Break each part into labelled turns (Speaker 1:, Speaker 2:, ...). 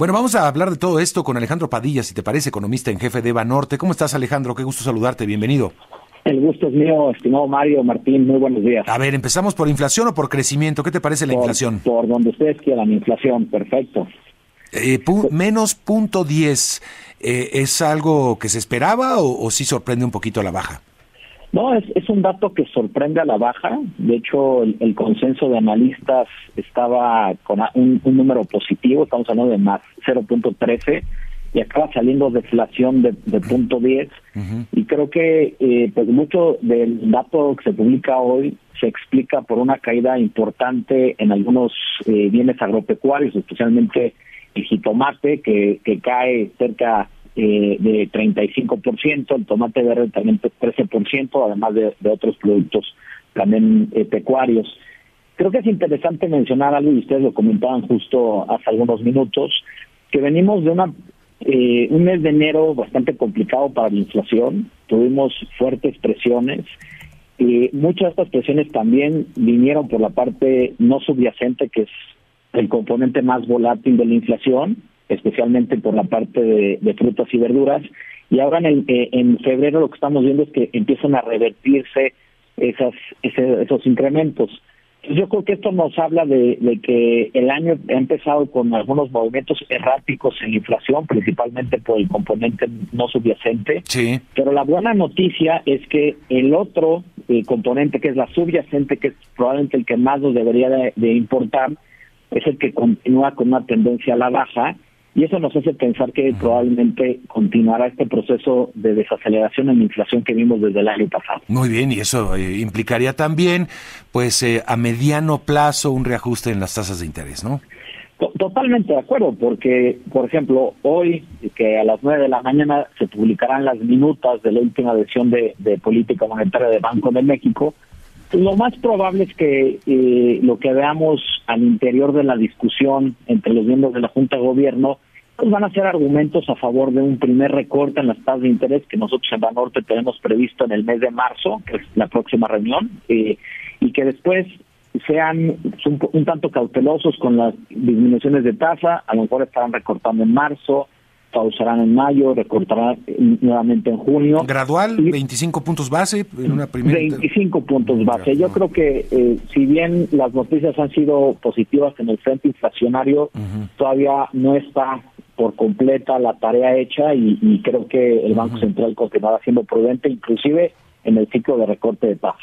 Speaker 1: Bueno, vamos a hablar de todo esto con Alejandro Padilla, si te parece, economista en jefe de Banorte. ¿Cómo estás, Alejandro? Qué gusto saludarte, bienvenido.
Speaker 2: El gusto es mío, estimado Mario Martín, muy buenos días.
Speaker 1: A ver, ¿empezamos por inflación o por crecimiento? ¿Qué te parece la inflación?
Speaker 2: Por donde ustedes quieran, inflación, perfecto.
Speaker 1: Eh, menos punto 10, eh, ¿es algo que se esperaba o, o sí sorprende un poquito a la baja?
Speaker 2: No, es, es un dato que sorprende a la baja. De hecho, el, consenso de analistas estaba con un, número positivo, estamos hablando de más 0.13 y acaba saliendo deflación de, de punto 10. Y creo que eh, pues mucho del dato que se publica hoy se explica por una caída importante en algunos eh, bienes agropecuarios, especialmente el jitomate, que, que cae cerca eh, de 35%, el tomate verde también 13%, además de, otros productos también eh, pecuarios. Creo que es interesante mencionar algo, y ustedes lo comentaban justo hace algunos minutos, que venimos de una eh, un mes de enero bastante complicado para la inflación, tuvimos fuertes presiones, y muchas de estas presiones también vinieron por la parte no subyacente, que es el componente más volátil de la inflación, especialmente por la parte de, frutas y verduras. Y ahora en, eh, en febrero lo que estamos viendo es que empiezan a revertirse esas, esos incrementos. Yo creo que esto nos habla de, que el año ha empezado con algunos movimientos erráticos en la inflación, principalmente por el componente no subyacente.
Speaker 1: Sí.
Speaker 2: Pero la buena noticia es que el otro eh, componente, que es la subyacente, que es probablemente el que más nos debería de importar, es el que continúa con una tendencia a la baja y eso nos hace pensar que probablemente continuará este proceso de desaceleración en la inflación que vimos desde el año pasado.
Speaker 1: Muy bien, y eso eh, implicaría también, pues, eh, a mediano plazo un reajuste en las tasas de interés, ¿no?
Speaker 2: Totalmente de acuerdo, porque, por ejemplo, hoy, que a las nueve de la mañana se publicarán las minutas de la última decisión de, de política monetaria de Banco de México, lo más probable es que eh, lo que veamos al interior de la discusión entre los miembros de la Junta de Gobierno pues van a ser argumentos a favor de un primer recorte en las tasas de interés que nosotros en Banorte tenemos previsto en el mes de marzo, que es la próxima reunión, eh, y que después sean un, un, tanto cautelosos con las disminuciones de tasa, a lo mejor estarán recortando en marzo, pausarán en mayo, recortarán nuevamente en junio.
Speaker 1: ¿Gradual? ¿25 puntos base en una primera?
Speaker 2: 25 puntos base. Yo creo que eh, si bien las noticias han sido positivas en el frente inflacionario, todavía no está por completa la tarea hecha y, creo que el Banco Central continuará siendo prudente, inclusive en el ciclo de recorte de tasa.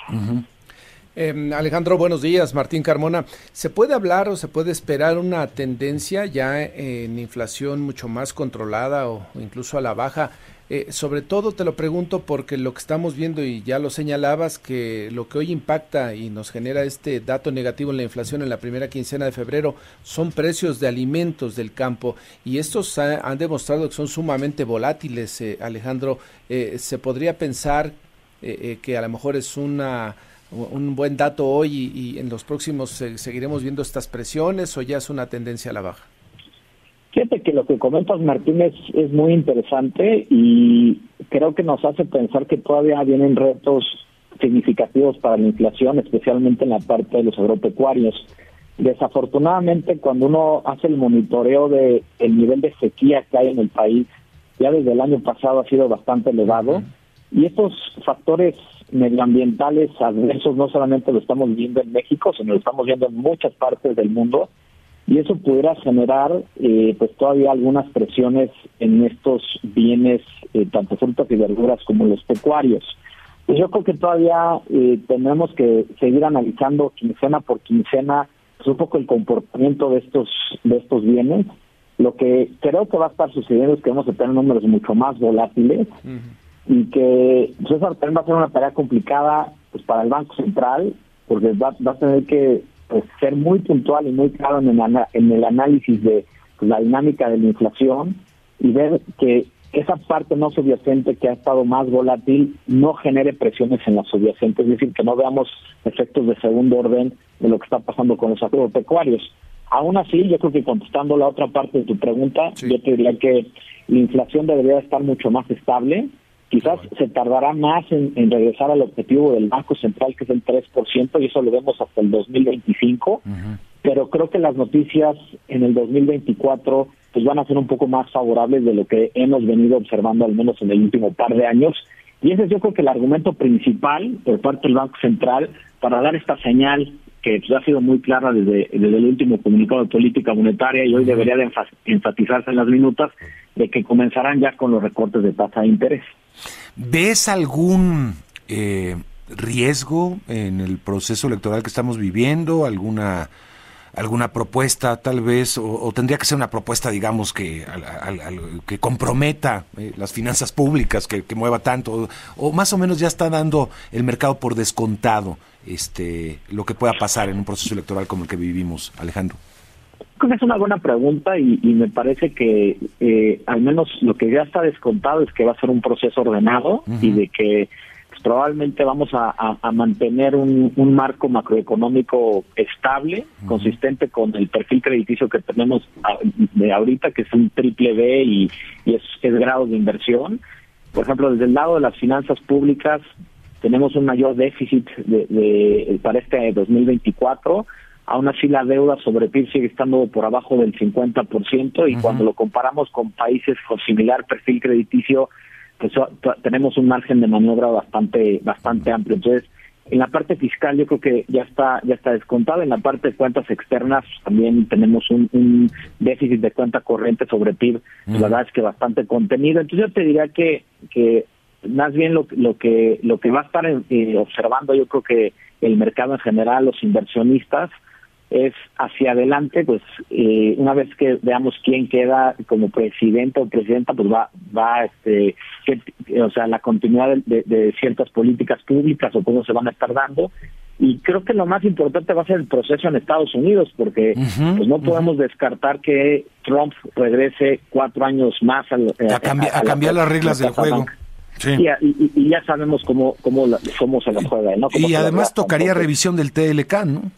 Speaker 3: Em, Alejandro, buenos días. Martín Carmona. ¿Se puede hablar o se puede esperar una tendencia ya en inflación mucho más controlada o incluso a la baja? Eh, sobre todo te lo pregunto porque lo que estamos viendo y ya lo señalabas, que lo que hoy impacta y nos genera este dato negativo en la inflación en la primera quincena de febrero son precios de alimentos del campo y estos han demostrado que son sumamente volátiles, eh, Alejandro. Eh, ¿Se podría pensar que a lo mejor es una un buen dato hoy y, en los próximos seguiremos viendo estas presiones o ya es una tendencia a la baja?
Speaker 2: Fíjate que lo que comentas, Martínez, es muy interesante y creo que nos hace pensar que todavía vienen retos significativos para la inflación, especialmente en la parte de los agropecuarios. Desafortunadamente, cuando uno hace el monitoreo de el nivel de sequía que hay en el país, ya desde el año pasado ha sido bastante elevado. Y estos factores medioambientales adversos no solamente lo estamos viendo en México, sino lo estamos viendo en muchas partes del mundo y eso pudiera generar eh, pues todavía algunas presiones en estos bienes, eh, tanto frutas y verduras como los pecuarios. Pues yo creo que todavía eh, tenemos que seguir analizando quincena por quincena pues, un poco el comportamiento de estos de estos bienes. Lo que creo que va a estar sucediendo es que vamos a tener números mucho más volátiles y que pues eso también va a ser una tarea complicada pues para el Banco Central porque va, va a tener que pues, ser muy puntual y muy claro en el, en el análisis de la dinámica de la inflación y ver que esa parte no subyacente que ha estado más volátil no genere presiones en la subyacente, es decir, que no veamos efectos de segundo orden de lo que está pasando con los agropecuarios. Aún así, yo creo que contestando la otra parte de tu pregunta, yo te diría que la inflación debería estar mucho más estable, Quizás se tardará más en, regresar al objetivo del Banco Central, que es el 3%, y eso lo vemos hasta el 2025, pero creo que las noticias en el 2024 pues van a ser un poco más favorables de lo que hemos venido observando al menos en el último par de años. Y ese es yo creo que el argumento principal por parte del Banco Central para dar esta señal que pues, ha sido muy clara desde, desde el último comunicado de política monetaria y hoy debería de enfatizarse en las minutas de que comenzarán ya con los recortes de tasa de interés.
Speaker 1: ¿Ves algún eh, riesgo en el proceso electoral que estamos viviendo? ¿Alguna alguna propuesta tal vez, o, tendría que ser una propuesta, digamos, que, que comprometa eh, las finanzas públicas, que, mueva tanto, o, más o menos ya está dando el mercado por descontado este lo que pueda pasar en un proceso electoral como el que vivimos, Alejandro.
Speaker 2: Creo que es una buena pregunta y, me parece que eh, al menos lo que ya está descontado es que va a ser un proceso ordenado y de que probablemente vamos a, mantener un, marco macroeconómico estable, consistente con el perfil crediticio que tenemos de ahorita, que es un triple B y, es, grado de inversión. Por ejemplo, desde el lado de las finanzas públicas, tenemos un mayor déficit de, para este 2024. Aún así, la deuda sobre PIB sigue estando por abajo del 50% y cuando lo comparamos con países con similar perfil crediticio, pues tenemos un margen de maniobra bastante bastante amplio. Entonces, en la parte fiscal yo creo que ya está ya está descontado. En la parte de cuentas externas también tenemos un, déficit de cuenta corriente sobre PIB, la verdad es que bastante contenido. Entonces yo te diría que que más bien lo, lo que lo que va a estar eh, observando yo creo que el mercado en general, los inversionistas, es hacia adelante, pues eh, una vez que veamos quién queda como presidente o presidenta, pues va, va, este, o sea, la continuidad de, ciertas políticas públicas o cómo se van a estar dando. Y creo que lo más importante va a ser el proceso en Estados Unidos, porque pues no podemos descartar que Trump regrese cuatro años más
Speaker 1: a, a, cambiar las reglas del juego.
Speaker 2: Y, ya sabemos cómo, cómo, cómo se la juega. ¿no?
Speaker 1: Y además tocaría revisión del TLK, ¿no?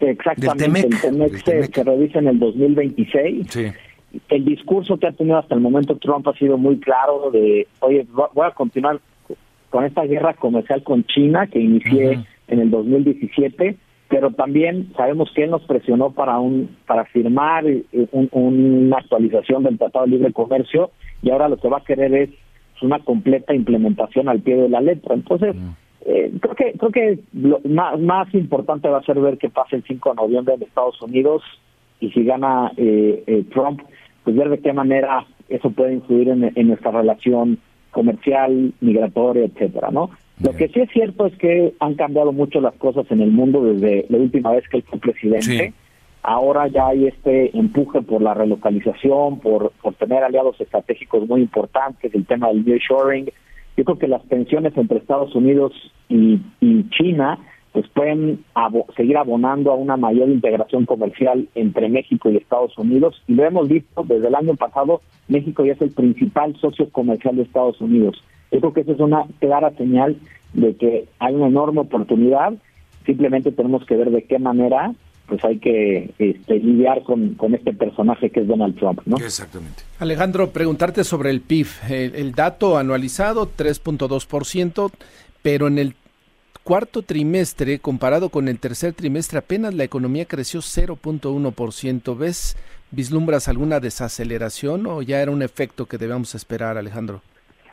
Speaker 2: Exactamente, el TEMEC se, revisa en el 2026. El discurso que ha tenido hasta el momento Trump ha sido muy claro de, oye, voy a continuar con esta guerra comercial con China que inicié en el 2017, pero también sabemos que él nos presionó para un para firmar una actualización del Tratado de Libre Comercio y ahora lo que va a querer es una completa implementación al pie de la letra. Entonces, eh, creo que creo que lo más, más importante va a ser ver qué pasa el 5 de noviembre en Estados Unidos y si gana eh, eh, Trump, pues ver de qué manera eso puede influir en, nuestra relación comercial, migratoria, etcétera, ¿no? Lo que sí es cierto es que han cambiado mucho las cosas en el mundo desde la última vez que él fue presidente. Ahora ya hay este empuje por la relocalización, por, por tener aliados estratégicos muy importantes, el tema del nearshoring, yo creo que las tensiones entre Estados Unidos y, China pues pueden seguir abonando a una mayor integración comercial entre México y Estados Unidos. Y lo hemos visto desde el año pasado, México ya es el principal socio comercial de Estados Unidos. Yo creo que eso es una clara señal de que hay una enorme oportunidad. Simplemente tenemos que ver de qué manera pues hay que este, lidiar con, con, este personaje que es Donald Trump, ¿no?
Speaker 1: Exactamente.
Speaker 3: Alejandro, preguntarte sobre el PIB. El, dato anualizado, 3.2%, pero en el cuarto trimestre, comparado con el tercer trimestre, apenas la economía creció 0.1%. ¿Ves, vislumbras alguna desaceleración o ya era un efecto que debemos esperar, Alejandro?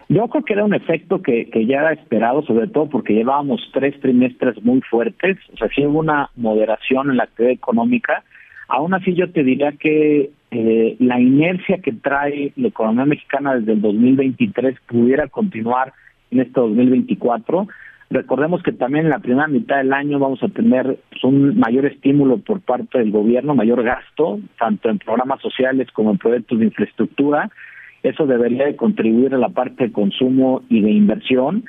Speaker 2: Yo creo que era un efecto que, que ya era esperado, sobre todo porque llevábamos tres trimestres muy fuertes, o sea, sí hubo una moderación en la actividad económica. Aún así, yo te diría que eh, la inercia que trae la economía mexicana desde el 2023 pudiera continuar en este 2024. Recordemos que también en la primera mitad del año vamos a tener pues, un mayor estímulo por parte del gobierno, mayor gasto, tanto en programas sociales como en proyectos de infraestructura. Eso debería de contribuir a la parte de consumo y de inversión.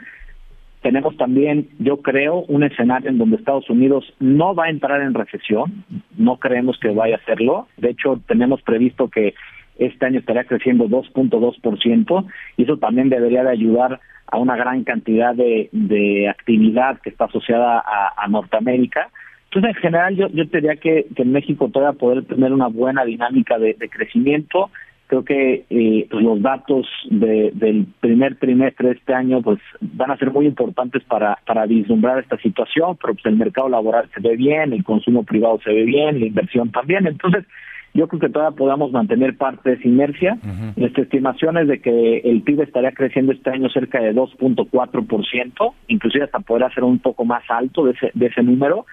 Speaker 2: Tenemos también, yo creo, un escenario en donde Estados Unidos no va a entrar en recesión, no creemos que vaya a hacerlo. De hecho, tenemos previsto que este año estaría creciendo 2.2% y eso también debería de ayudar a una gran cantidad de, actividad que está asociada a, Norteamérica. Entonces, en general, yo, yo diría que, que en México todavía poder tener una buena dinámica de crecimiento creo que eh, pues, los datos del primer trimestre de este año pues van a ser muy importantes para, para vislumbrar esta situación, pero pues el mercado laboral se ve bien, el consumo privado se ve bien, la inversión también. Entonces, yo creo que todavía podamos mantener parte de esa inercia. Nuestra estimación es de que el PIB estaría creciendo este año cerca de 2.4%, inclusive hasta poder hacer un poco más alto de ese, de ese número,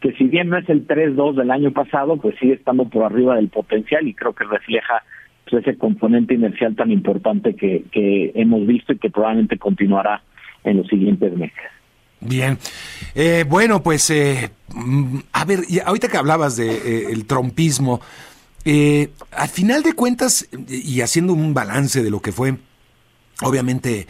Speaker 2: que si bien no es el 3.2 del año pasado, pues sigue estando por arriba del potencial y creo que refleja pues, ese componente inercial tan importante que, hemos visto y que probablemente continuará en los siguientes meses.
Speaker 1: Bien, eh, bueno, pues eh, mm, a ver, ahorita que hablabas de eh, trompismo, al final de cuentas y haciendo un balance de lo que fue, obviamente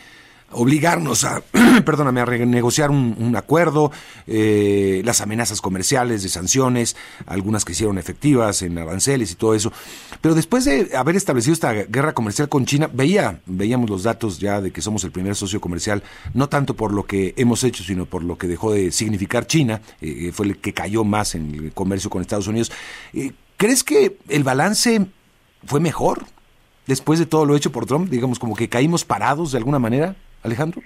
Speaker 1: obligarnos a, perdóname, a renegociar un, acuerdo, eh, las amenazas comerciales de sanciones, algunas que hicieron efectivas en aranceles y todo eso. Pero después de haber establecido esta guerra comercial con China, veía, veíamos los datos ya de que somos el primer socio comercial, no tanto por lo que hemos hecho, sino por lo que dejó de significar China, eh, fue el que cayó más en el comercio con Estados Unidos. Eh, ¿Crees que el balance fue mejor después de todo lo hecho por Trump? Digamos, como que caímos parados de alguna manera. Alejandro?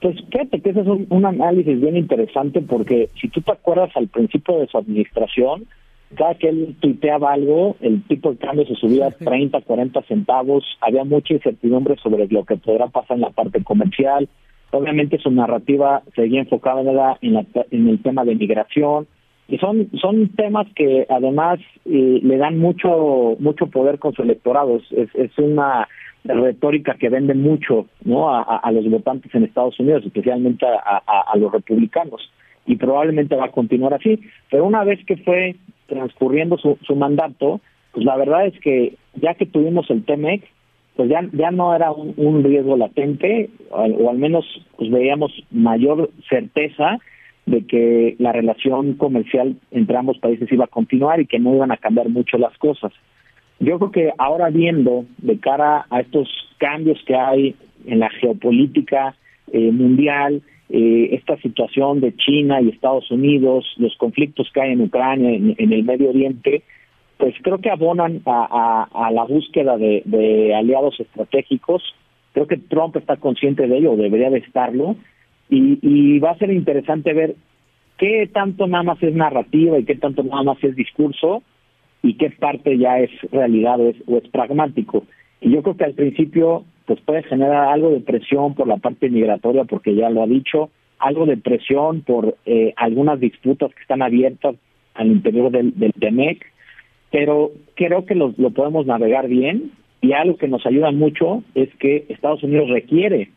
Speaker 2: Pues fíjate que ese es un, análisis bien interesante porque si tú te acuerdas al principio de su administración, cada que él tuiteaba algo, el tipo de cambio se subía 30, 40 centavos, había mucha incertidumbre sobre lo que podrá pasar en la parte comercial, obviamente su narrativa seguía enfocada en, en el tema de migración, y son son temas que además eh, le dan mucho mucho poder con su electorado, es, es una retórica que vende mucho ¿no? a, los votantes en Estados Unidos, especialmente a, los republicanos. Y probablemente va a continuar así. Pero una vez que fue transcurriendo su, su mandato, pues la verdad es que ya que tuvimos el TEMEC, pues ya, ya no era un, riesgo latente, o, al menos pues veíamos mayor certeza de que la relación comercial entre ambos países iba a continuar y que no iban a cambiar mucho las cosas. Yo creo que ahora viendo de cara a estos cambios que hay en la geopolítica eh, mundial, eh, esta situación de China y Estados Unidos, los conflictos que hay en Ucrania, en, el Medio Oriente, pues creo que abonan a, la búsqueda de, aliados estratégicos. Creo que Trump está consciente de ello, debería de estarlo, y, y va a ser interesante ver qué tanto nada más es narrativa y qué tanto nada más es discurso y qué parte ya es realidad o es, o es pragmático. Y yo creo que al principio pues puede generar algo de presión por la parte migratoria, porque ya lo ha dicho, algo de presión por eh, algunas disputas que están abiertas al interior del, del TEMEC, pero creo que lo, lo podemos navegar bien y algo que nos ayuda mucho es que Estados Unidos requiere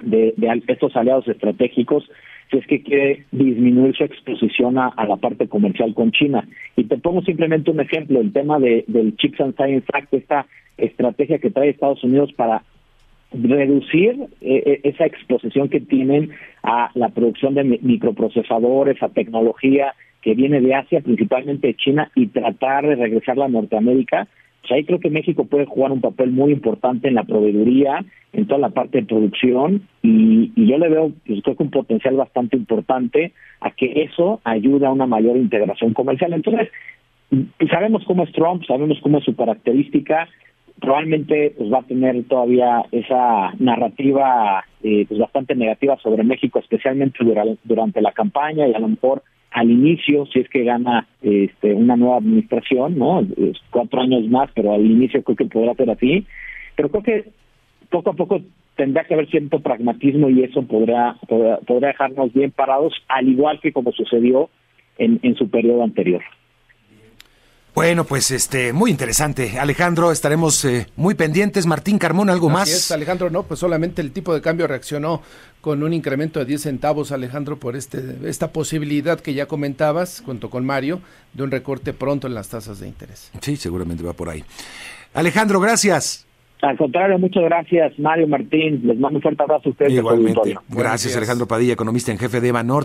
Speaker 2: de, de estos aliados estratégicos si es que quiere disminuir su exposición a, la parte comercial con China. Y te pongo simplemente un ejemplo, el tema de, del Chips and Science Act, esta estrategia que trae Estados Unidos para reducir eh, eh, esa exposición que tienen a la producción de microprocesadores, a tecnología que viene de Asia, principalmente de China, y tratar de regresarla a Norteamérica, ahí creo que México puede jugar un papel muy importante en la proveeduría, en toda la parte de producción, y, yo le veo, pues, creo que un potencial bastante importante a que eso ayude a una mayor integración comercial. Entonces, pues, sabemos cómo es Trump, sabemos cómo es su característica, probablemente pues va a tener todavía esa narrativa eh, pues bastante negativa sobre México, especialmente durante la campaña y a lo mejor al inicio, si es que gana este, una nueva administración, ¿no? Cuatro años más, pero al inicio creo que podrá ser así. Pero creo que poco a poco tendrá que haber cierto pragmatismo y eso podrá, podrá, dejarnos bien parados, al igual que como sucedió en, en su periodo anterior.
Speaker 1: Bueno, pues este, muy interesante. Alejandro, estaremos eh, muy pendientes. Martín Carmón, ¿algo más?
Speaker 3: Es, Alejandro, no, pues solamente el tipo de cambio reaccionó con un incremento de 10 centavos, Alejandro, por este, esta posibilidad que ya comentabas, junto con Mario, de un recorte pronto en las tasas de interés.
Speaker 1: Sí, seguramente va por ahí. Alejandro, gracias.
Speaker 2: Al contrario, muchas gracias, Mario Martín. Les mando un fuerte abrazo a ustedes.
Speaker 1: Igualmente. Gracias, Alejandro Padilla, economista en jefe de Eva Norte.